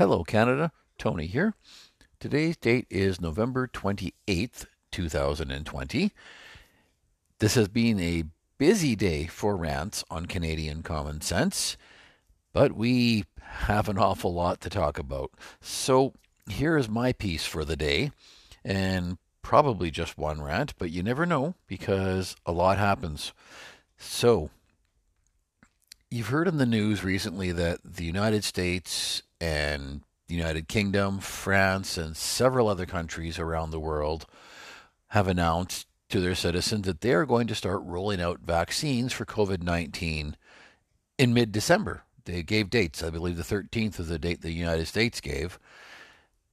Hello, Canada. Tony here. Today's date is November 28th, 2020. This has been a busy day for rants on Canadian common sense, but we have an awful lot to talk about. So here is my piece for the day, and probably just one rant, but you never know because a lot happens. So, you've heard in the news recently that the United States and the United Kingdom, France, and several other countries around the world have announced to their citizens that they are going to start rolling out vaccines for COVID 19 in mid December. They gave dates. I believe the 13th is the date the United States gave.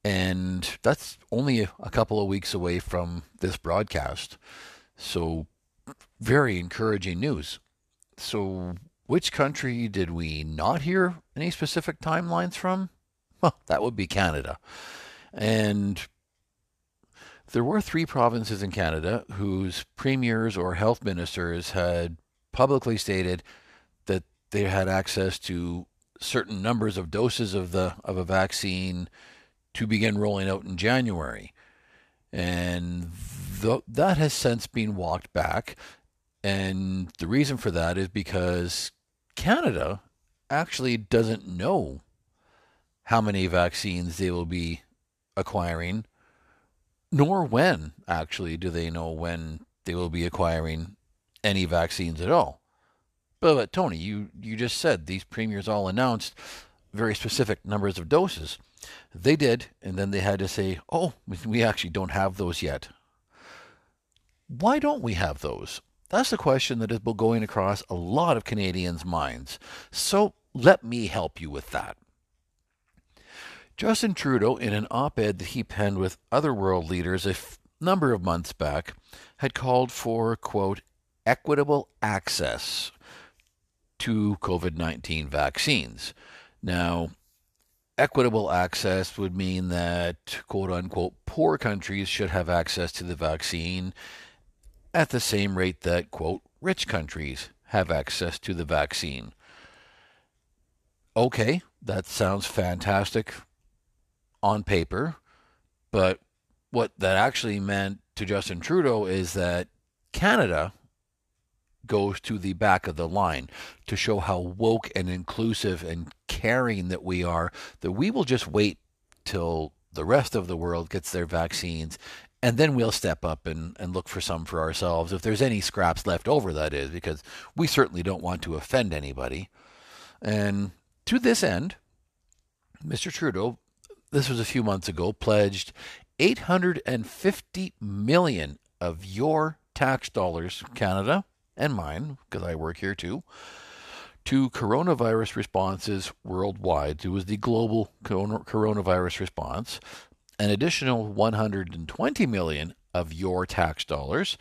And that's only a couple of weeks away from this broadcast. So, very encouraging news. So, which country did we not hear any specific timelines from? Well, that would be Canada. And there were three provinces in Canada whose premiers or health ministers had publicly stated that they had access to certain numbers of doses of the of a vaccine to begin rolling out in January. And th- that has since been walked back. And the reason for that is because Canada actually doesn't know how many vaccines they will be acquiring nor when actually do they know when they will be acquiring any vaccines at all. But, but, Tony, you, you just said these premiers all announced very specific numbers of doses. They did, and then they had to say, oh, we actually don't have those yet. Why don't we have those? That's the question that been going across a lot of Canadians' minds. So let me help you with that. Justin Trudeau, in an op ed that he penned with other world leaders a f- number of months back, had called for, quote, equitable access to COVID 19 vaccines. Now, equitable access would mean that, quote unquote, poor countries should have access to the vaccine at the same rate that, quote, rich countries have access to the vaccine. Okay, that sounds fantastic on paper, but what that actually meant to Justin Trudeau is that Canada goes to the back of the line to show how woke and inclusive and caring that we are, that we will just wait till the rest of the world gets their vaccines and then we'll step up and, and look for some for ourselves if there's any scraps left over that is because we certainly don't want to offend anybody and to this end mr trudeau this was a few months ago, pledged 850 million of your tax dollars, Canada and mine, because I work here too, to coronavirus responses worldwide. It was the global coronavirus response. An additional 120 million of your tax dollars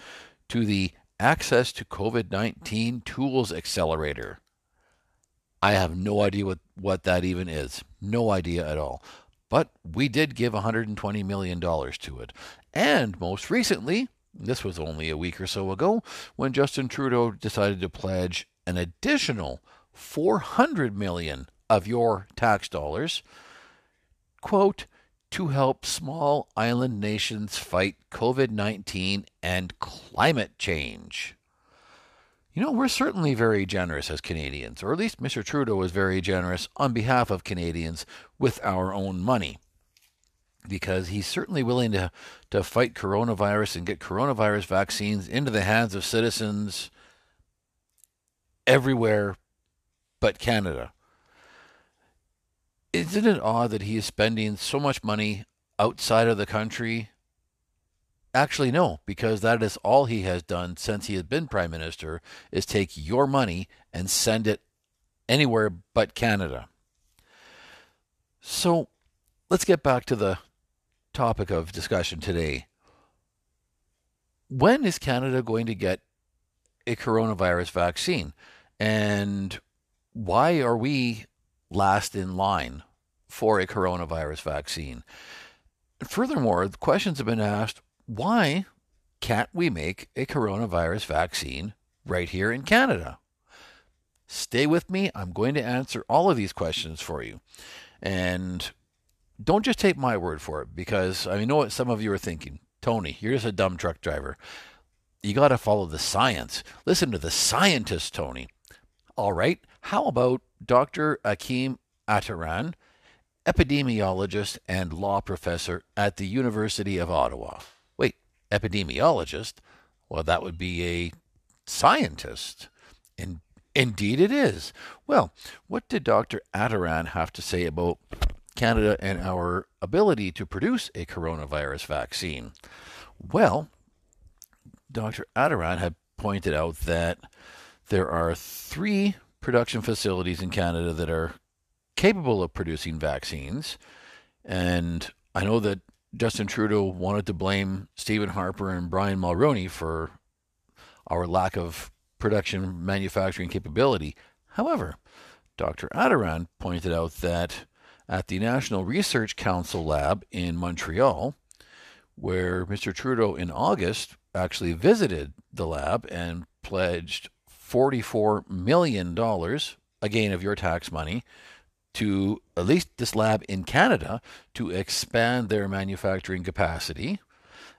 to the Access to COVID 19 Tools Accelerator. I have no idea what, what that even is. No idea at all. But we did give $120 million to it. And most recently, this was only a week or so ago, when Justin Trudeau decided to pledge an additional 400 million of your tax dollars, quote, to help small island nations fight COVID 19 and climate change. You know, we're certainly very generous as Canadians, or at least Mr. Trudeau is very generous on behalf of Canadians with our own money. Because he's certainly willing to, to fight coronavirus and get coronavirus vaccines into the hands of citizens everywhere but Canada. Isn't it odd that he is spending so much money outside of the country Actually, no, because that is all he has done since he has been prime minister is take your money and send it anywhere but Canada. So let's get back to the topic of discussion today. When is Canada going to get a coronavirus vaccine? And why are we last in line for a coronavirus vaccine? Furthermore, questions have been asked why can't we make a coronavirus vaccine right here in Canada? stay with me. I'm going to answer all of these questions for you. And don't just take my word for it because I know what some of you are thinking. Tony, you're just a dumb truck driver. You got to follow the science. Listen to the scientists, Tony. All right. How about Dr. Akim Attaran, epidemiologist and law professor at the University of Ottawa? Wait, epidemiologist? Well, that would be a scientist. And indeed it is. Well, what did Dr. Attaran have to say about Canada and our ability to produce a coronavirus vaccine? Well, Dr. Attaran had pointed out that there are three production facilities in Canada that are capable of producing vaccines. And I know that Justin Trudeau wanted to blame Stephen Harper and Brian Mulroney for our lack of production manufacturing capability. However, Dr. Attaran pointed out that at the National Research Council lab in Montreal, where Mr. Trudeau in August actually visited the lab and pledged $44 million, again of your tax money, to at least this lab in Canada to expand their manufacturing capacity.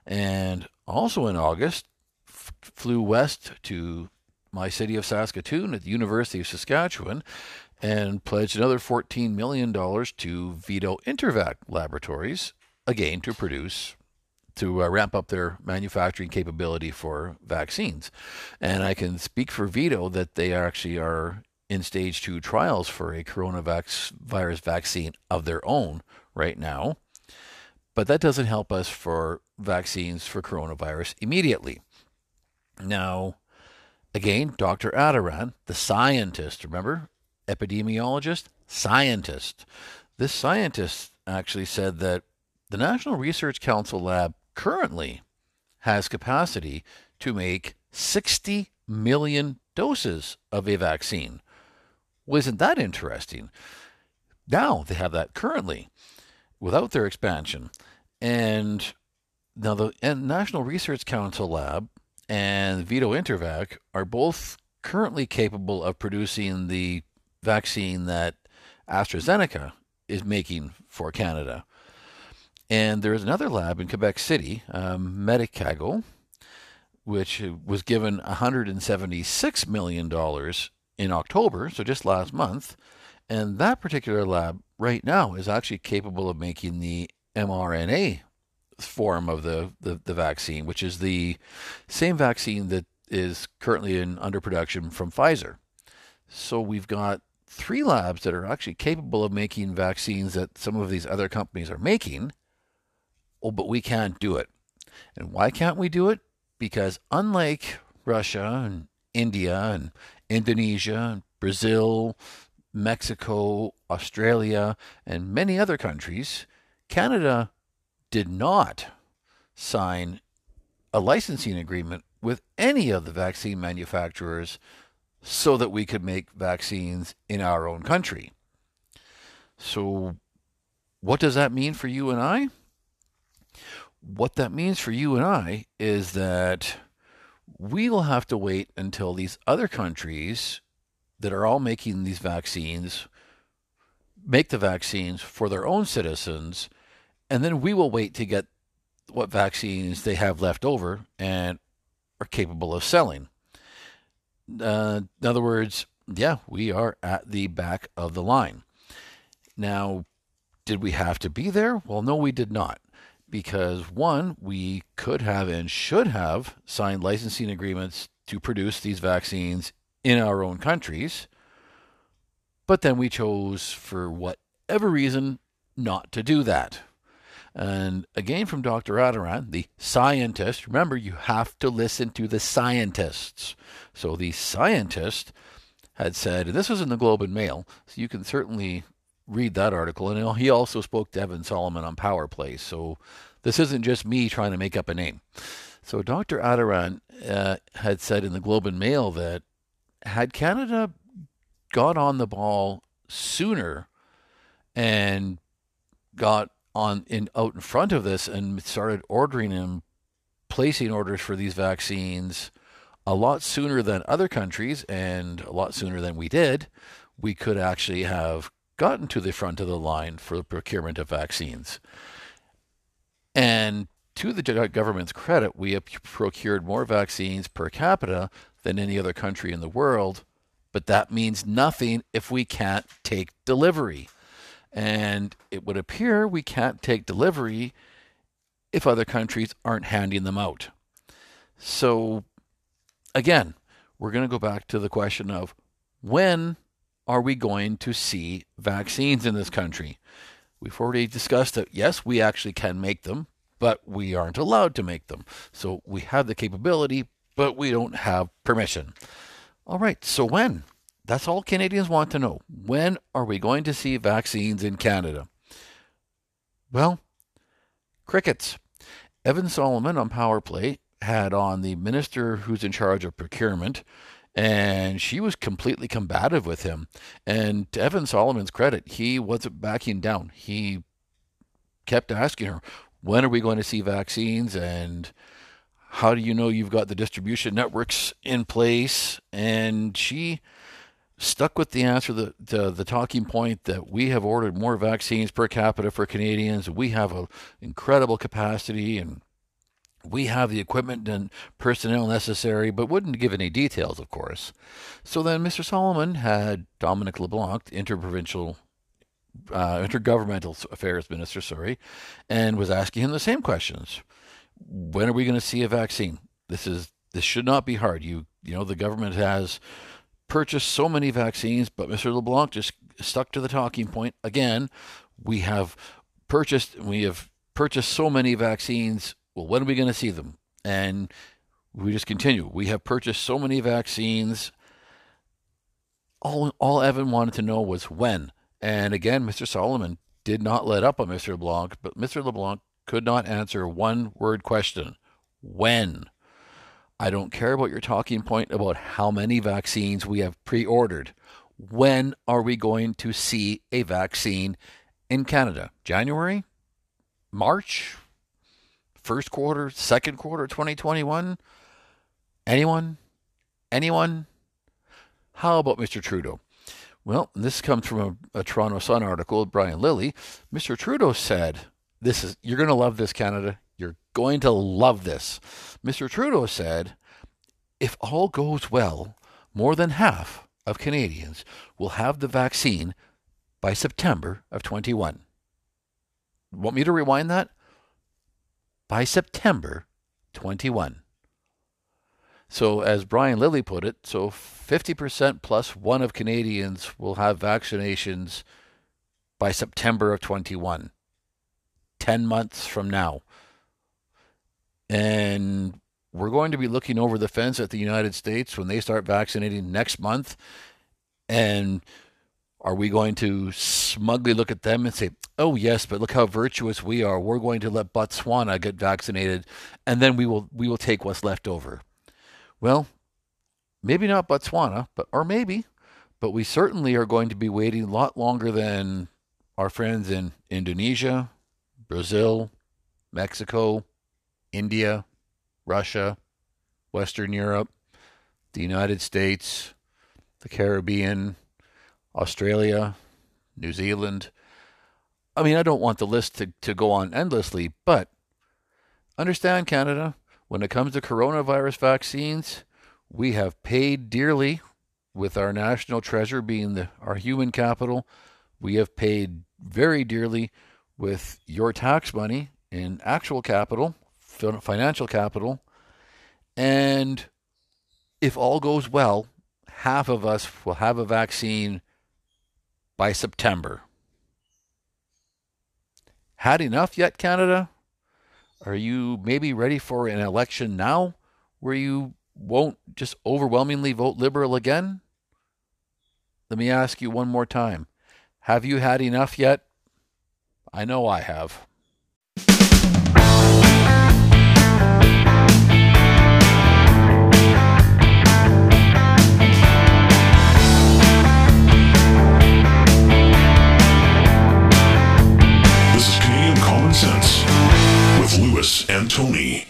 And also in August, f- flew west to my city of Saskatoon at the University of Saskatchewan and pledged another $14 million to Vito Intervac Laboratories, again to produce to uh, ramp up their manufacturing capability for vaccines. And I can speak for VIDO that they actually are in stage two trials for a coronavirus vaccine of their own right now. But that doesn't help us for vaccines for coronavirus immediately. Now, again, Dr. Attaran, the scientist, remember, epidemiologist, scientist. This scientist actually said that the National Research Council lab currently has capacity to make 60 million doses of a vaccine. Well, isn't that interesting? Now they have that currently without their expansion. And now the National Research Council lab and VIDO-InterVac are both currently capable of producing the vaccine that AstraZeneca is making for Canada. And there's another lab in Quebec City, um, Medicago, which was given $176 million in October, so just last month. And that particular lab right now is actually capable of making the mRNA form of the, the, the vaccine, which is the same vaccine that is currently in under production from Pfizer. So we've got three labs that are actually capable of making vaccines that some of these other companies are making. Oh, but we can't do it. And why can't we do it? Because unlike Russia and India and Indonesia Brazil, Mexico, Australia, and many other countries, Canada did not sign a licensing agreement with any of the vaccine manufacturers so that we could make vaccines in our own country. So, what does that mean for you and I? What that means for you and I is that we will have to wait until these other countries that are all making these vaccines make the vaccines for their own citizens, and then we will wait to get what vaccines they have left over and are capable of selling. Uh, in other words, yeah, we are at the back of the line. Now, did we have to be there? Well, no, we did not. Because one, we could have and should have signed licensing agreements to produce these vaccines in our own countries. But then we chose, for whatever reason, not to do that. And again, from Dr. Attaran, the scientist, remember, you have to listen to the scientists. So the scientist had said, and this was in the Globe and Mail, so you can certainly read that article. And he also spoke to Evan Solomon on Power Play. So this isn't just me trying to make up a name. So Dr. Attaran uh, had said in the Globe and Mail that had Canada got on the ball sooner and got on in out in front of this and started ordering and placing orders for these vaccines a lot sooner than other countries and a lot sooner than we did, we could actually have gotten to the front of the line for the procurement of vaccines. And to the government's credit, we have procured more vaccines per capita than any other country in the world, but that means nothing if we can't take delivery. And it would appear we can't take delivery if other countries aren't handing them out. So, again, we're going to go back to the question of when are we going to see vaccines in this country? We've already discussed that, yes, we actually can make them, but we aren't allowed to make them. So we have the capability, but we don't have permission. All right, so when? That's all Canadians want to know. When are we going to see vaccines in Canada? Well, crickets. Evan Solomon on Power Play had on the minister who's in charge of procurement, and she was completely combative with him. And to Evan Solomon's credit, he wasn't backing down. He kept asking her, when are we going to see vaccines? And how do you know you've got the distribution networks in place? And she stuck with the answer, the, the, the talking point that we have ordered more vaccines per capita for Canadians. We have an incredible capacity and we have the equipment and personnel necessary, but wouldn't give any details, of course. So then Mr. Solomon had Dominic LeBlanc, the interprovincial, uh, intergovernmental affairs minister, sorry, and was asking him the same questions. When are we going to see a vaccine? This is this should not be hard. You you know the government has purchased so many vaccines, but Mr. LeBlanc just stuck to the talking point again. We have purchased we have purchased so many vaccines well, when are we going to see them? And we just continue. We have purchased so many vaccines. All, all Evan wanted to know was when. And again, Mr. Solomon did not let up on Mr. LeBlanc, but Mr. LeBlanc could not answer one word question when. I don't care about your talking point about how many vaccines we have pre ordered. When are we going to see a vaccine in Canada? January? March? First quarter, second quarter 2021? Anyone? Anyone? How about Mr. Trudeau? Well, this comes from a, a Toronto Sun article, Brian Lilley. Mr. Trudeau said, "This is you're going to love this, Canada. You're going to love this." Mr. Trudeau said, "If all goes well, more than half of Canadians will have the vaccine by September of 21." Want me to rewind that? By September 21. So, as Brian Lilley put it, so 50% plus one of Canadians will have vaccinations by September of 21, 10 months from now. And we're going to be looking over the fence at the United States when they start vaccinating next month. And are we going to smugly look at them and say, oh, yes, but look how virtuous we are. We're going to let Botswana get vaccinated, and then we will, we will take what's left over? Well, maybe not Botswana, but or maybe, but we certainly are going to be waiting a lot longer than our friends in Indonesia, Brazil, Mexico, India, Russia, Western Europe, the United States, the Caribbean, Australia, New Zealand. I mean, I don't want the list to, to go on endlessly, but understand, Canada, when it comes to coronavirus vaccines, we have paid dearly with our national treasure being the, our human capital. We have paid very dearly with your tax money in actual capital, financial capital. And if all goes well, half of us will have a vaccine by September. Had enough yet, Canada? Are you maybe ready for an election now where you won't just overwhelmingly vote Liberal again? Let me ask you one more time. Have you had enough yet? I know I have. Lewis and Tony.